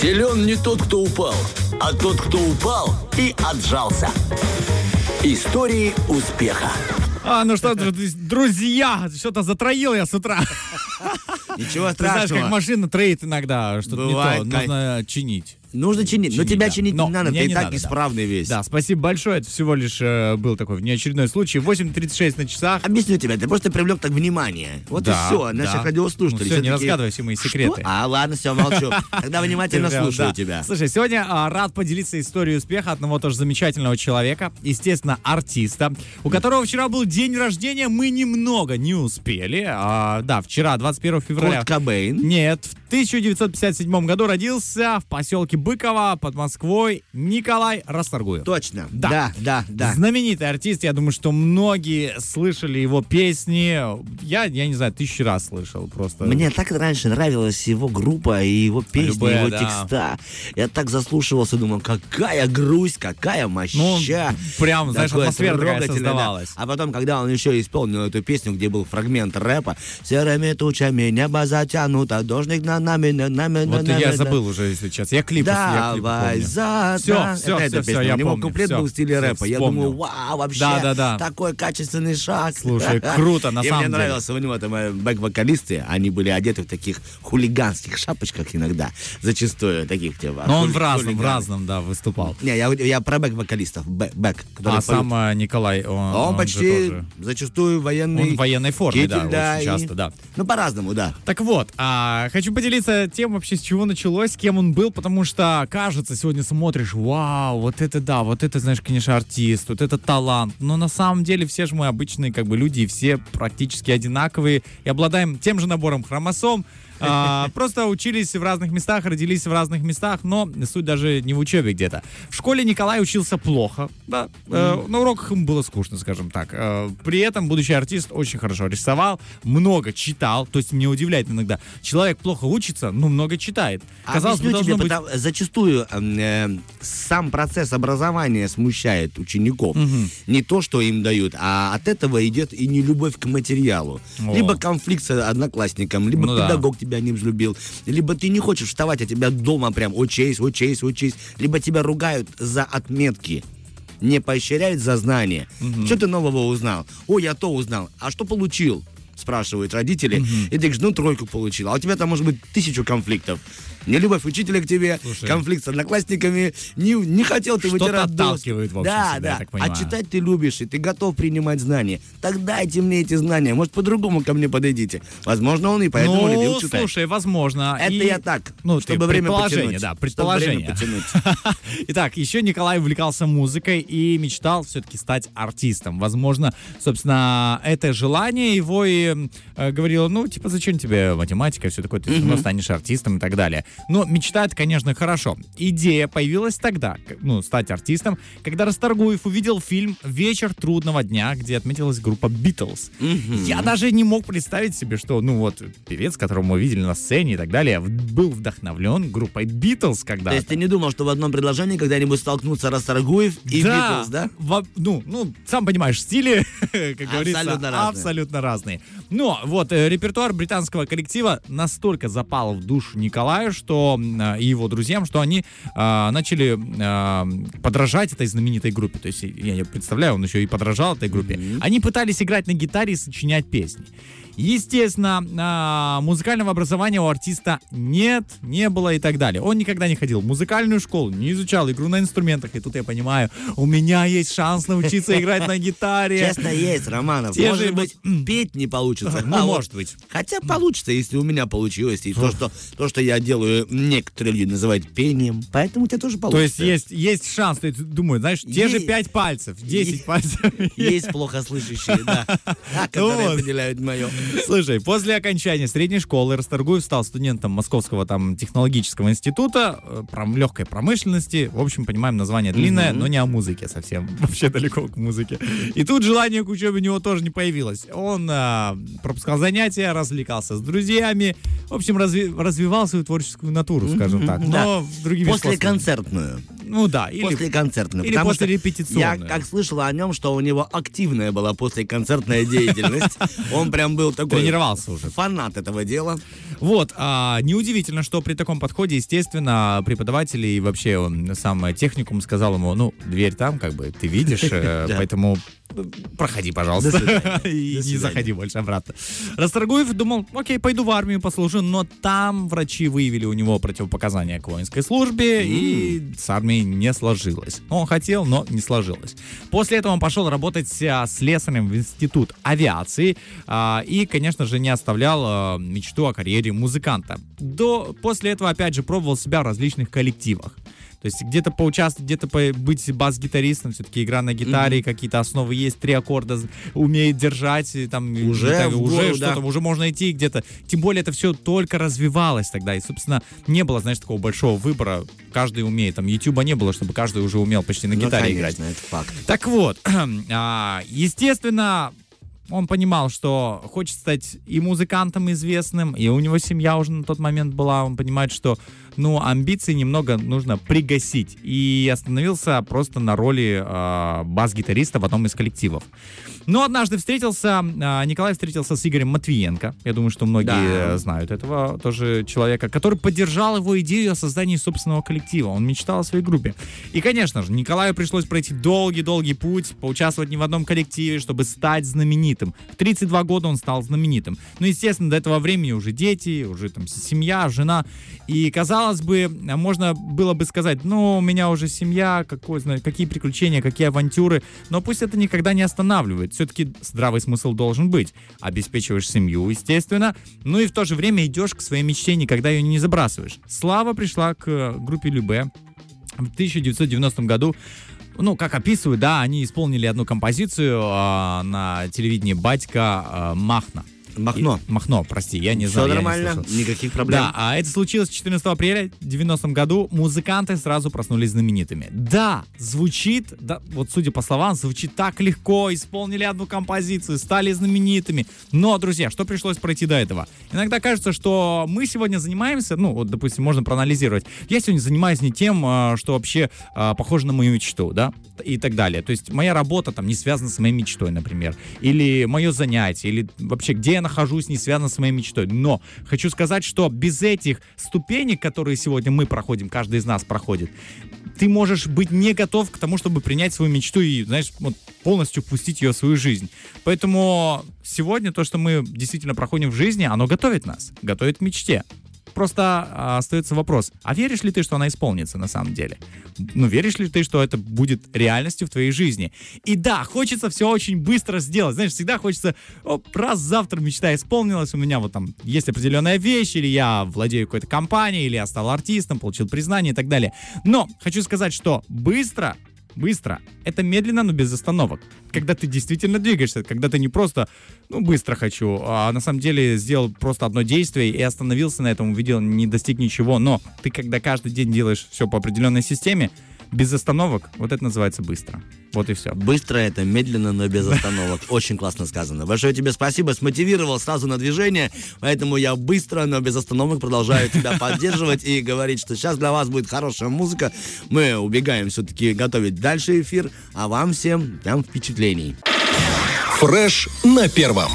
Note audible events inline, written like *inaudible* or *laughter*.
Силен не тот, кто упал, а тот, кто упал и отжался. Истории успеха. А, ну что, друз- друзья, что-то затроил я с утра. Ничего Ты знаешь, как страшного. машина троит иногда, что-то не то, нужно чинить. Нужно чинить. Но Чинить, тебя да. чинить Но не надо, ты и не так надо, да. исправный весь. Да, спасибо большое, это всего лишь э, был такой внеочередной случай. 8.36 на часах. Объясню тебе, ты просто привлек так внимание. Вот Да, и все, наших да. радиослушателей. Ну Все не такие, разгадывай все мои «Что? секреты. А, ладно, все, молчу. *laughs* Тогда внимательно слушаю да. тебя. Слушай, сегодня а, рад поделиться историей успеха одного тоже замечательного человека, естественно, артиста, у которого вчера был день рождения, мы немного не успели. А, да, вчера, 21 февраля. Кот Кобейн. Нет, в 1957 году родился в поселке Быково под Москвой Николай Расторгуев. Точно. Да. Да, да, да. Знаменитый артист, я думаю, что многие слышали его песни. Я, я не знаю, тысячи раз слышал просто. Мне так раньше нравилась его группа и его песни, Любэ, его да. текста. Я так заслушивался, думал, какая грусть, какая моща. Ну, прям, знаешь, Такое атмосфера такая трогательное, да. создавалась. А потом, когда он еще исполнил эту песню, где был фрагмент рэпа «Серыми тучами небо затянуто, дождик на нами, на нами, на Вот нами». я да». забыл уже, если честно. Я клип, Давай за всё, эта всё, песня. я У него помню, куплет всё, был в стиле всё, рэпа. Я вспомнил. думаю, вау, вообще Да, да, да. такой качественный шаг. Слушай, *laughs* круто, на И самом мне деле. нравилось у него там э, бэк-вокалисты, они были одеты в таких хулиганских шапочках иногда, зачастую таких типа. Но он хули- в разном, в хулиганы. разном, да, выступал. Не, я, я про бэк-вокалистов, бэк, бэк, которые А поют. сам э, Николай, он, А он, он же почти тоже- зачастую военный. Он в военной форме, да, китель, очень и- часто, да. Ну, по-разному, да. Так вот, а, хочу поделиться тем вообще, с чего началось, с кем он был, потому что, кажется, сегодня смотришь, вау, вот это да, вот это, знаешь, конечно, артист, вот это талант, но на самом деле все же мы обычные как бы люди, и все практически одинаковые, и обладаем тем же набором хромосом, а, просто учились в разных местах, родились в разных местах, но суть даже не в учебе где-то. В школе Николай учился плохо, да, э, на уроках ему было скучно, скажем так. Э, при этом будущий артист очень хорошо рисовал, много читал, то есть меня удивляет иногда. Человек плохо учится, но много читает. Казалось бы, тебе, должно быть... потому- зачастую эм, э, сам процесс образования смущает учеников. Не то, что им дают, а от этого идет и не любовь к материалу. О. Либо конфликт с одноклассником, либо Ну да. Тебя не взлюбил, либо ты не хочешь вставать, а тебя дома прям учись, учись, учись, либо тебя ругают за отметки. Не поощряют за знания. Что ты нового узнал? О, я то узнал. А что получил? Спрашивают родители. И ты говоришь, ну тройку получил. А у тебя там может быть тысячу конфликтов. Нелюбовь учителя к тебе, Слушай. конфликт с одноклассниками, не, не хотел ты вытирать отталкивает, в общем, Да, себя, да. я так понимаю. а читать ты любишь, и ты готов принимать знания. Так дайте мне эти знания. Может, по-другому ко мне подойдите. Возможно, он и поэтому ну, любил читать. слушай, возможно. Это и- я так, ну, чтобы время потянуть. да, предположение. время потянуть. *laughs* Итак, еще Николай увлекался музыкой и мечтал все-таки стать артистом. Возможно, собственно, это желание его и э, говорило, ну, типа, зачем тебе математика, все такое, ты все равно станешь артистом и так далее. Но мечтать, конечно, хорошо. Идея появилась тогда, ну, стать артистом, когда Расторгуев увидел фильм «Вечер трудного дня», где отметилась группа «Битлз». Я даже не мог представить себе, что, ну, вот, певец, которого мы видели на сцене и так далее, был вдохновлен группой «Битлз» когда То есть ты не думал, что в одном предложении когда-нибудь столкнутся Расторгуев и да, Битлз, да? во- ну, ну, сам понимаешь, стили, *laughs* как говорится, Абсолютно разные. абсолютно разные. Но вот э, репертуар британского коллектива настолько запал в душу Николая, что э, и его друзьям, что они а, начали а, подражать этой знаменитой группе. То есть я не представляю, он еще и подражал этой группе. Они пытались играть на гитаре и сочинять песни. Естественно, а, музыкального образования у артиста нет, не было и так далее. Он никогда не ходил в музыкальную школу, не изучал игру на инструментах. И тут я понимаю, у меня есть шанс научиться играть на гитаре. Честно, есть, Романов. Те может же быть, петь не получится. Ну, *laughs* а может быть. Хотя получится, если у меня получилось. И то, что, то, что я делаю, некоторые люди называют пением. Поэтому у тебя тоже То есть получится. есть, есть шанс, ты думаю, знаешь, те же Есть. 5 пальцев, 10 Есть. пальцев. Есть плохо слышащие, да. *laughs* Которые определяют мое. Слушай, после окончания средней школы Расторгуев стал студентом Московского там технологического института э, пром- легкой промышленности. В общем, понимаем, название длинное, но не о музыке совсем. *laughs* Вообще далеко к музыке. И тут желание к учебе у него тоже не появилось. Он а, пропускал занятия, развлекался с друзьями. В общем, разви- развивал свою творческую натуру, скажем так. Но Да. другими После способами. концертную. Ну да, или, После концертной. или после что репетиционной. Я как слышал о нем, что у него активная была после концертная деятельность. *laughs* Он прям был такой... Тренировался уже. Фанат этого дела. Вот, а, неудивительно, что при таком подходе, естественно, преподаватели и вообще он сам э, техникум сказал ему, ну, дверь там, как бы, ты видишь, *laughs* э, поэтому проходи, пожалуйста, До свидания. *laughs* и До не заходи больше обратно. Расторгуев думал, окей, пойду в армию послужу, но там врачи выявили у него противопоказания к воинской службе, и с армией не сложилось. Он хотел, но не сложилось. После этого он пошел работать а, слесарем в институт авиации а, и, конечно же, не оставлял а, мечту о карьере музыканта. До, после этого, опять же, пробовал себя в различных коллективах. То есть где-то поучаствовать, где-то по- быть бас-гитаристом, все-таки игра на гитаре, какие-то основы есть, три аккорда умеет держать, и там Уже в уже гору, что-то, да. уже можно идти где-то. Тем более это все только развивалось тогда, и, собственно, не было, знаешь, такого большого выбора. Каждый умеет, там, Ютуба не было, чтобы каждый уже умел почти на Ну, гитаре конечно, играть. это факт. Так вот, *clears throat* а, естественно, он понимал, что хочет стать и музыкантом известным, и у него семья уже на тот момент была. Он понимает, что, ну, амбиции немного нужно пригасить. И остановился просто на роли а, бас-гитариста в одном из коллективов. Но однажды встретился, а, Николай встретился с Игорем Матвиенко. Я думаю, что многие Да. э, знают этого тоже человека, который поддержал его идею о создании собственного коллектива. Он мечтал о своей группе. И, конечно же, Николаю пришлось пройти долгий-долгий путь, поучаствовать не в одном коллективе, чтобы стать знаменитым. В 32 года он стал знаменитым. Ну, естественно, до этого времени уже дети, уже там семья, жена. И, казалось бы, можно было бы сказать, ну, у меня уже семья, какой, знаю, какие приключения, какие авантюры. Но пусть это никогда не останавливает. Все-таки здравый смысл должен быть. Обеспечиваешь семью, естественно. Ну и в то же время идешь к своей мечте, никогда ее не забрасываешь. Слава пришла к э, группе Любе в 1990 году. Ну, как описывают, да, они исполнили одну композицию а, на телевидении «Батька» а, Махна. Махно. И- Махно, прости, я не Все знаю. не нормально, слышал. никаких проблем. Да, а это случилось 14 апреля 90 году. Музыканты сразу проснулись знаменитыми. Да, звучит, да, вот судя по словам, звучит так легко. Исполнили одну композицию, стали знаменитыми. Но, друзья, что пришлось пройти до этого? Иногда кажется, что мы сегодня занимаемся, ну, вот, допустим, можно проанализировать. Я сегодня занимаюсь не тем, а, что вообще а, похоже на мою мечту, да, и так далее. То есть моя работа там не связана с моей мечтой, например. Или мое занятие, или вообще где я нахожусь, не связано с моей мечтой. Но хочу сказать, что без этих ступенек, которые сегодня мы проходим, каждый из нас проходит, ты можешь быть не готов к тому, чтобы принять свою мечту и, знаешь, вот полностью впустить ее в свою жизнь. Поэтому сегодня то, что мы действительно проходим в жизни, оно готовит нас, готовит к мечте. Просто а, остается вопрос, а веришь ли ты, что она исполнится на самом деле? Ну, веришь ли ты, что это будет реальностью в твоей жизни? И да, хочется все очень быстро сделать. Знаешь, всегда хочется, оп, раз завтра мечта исполнилась, у меня вот там есть определенная вещь, или я владею какой-то компанией, или я стал артистом, получил признание и так далее. Но хочу сказать, что быстро быстро. Это медленно, но без остановок. Когда ты действительно двигаешься, когда ты не просто, ну, быстро хочу, а на самом деле сделал просто одно действие и остановился на этом, увидел, не достиг ничего. Но ты, когда каждый день делаешь все по определенной системе, без остановок, вот это называется быстро. Вот и все. Быстро это, медленно, но без *laughs* остановок. Очень классно сказано. Большое тебе спасибо. Смотивировал сразу на движение. Поэтому я быстро, но без остановок продолжаю тебя *laughs* поддерживать и говорить, что сейчас для вас будет хорошая музыка. Мы убегаем все-таки готовить дальше эфир. А вам всем прям впечатлений. Фреш на первом.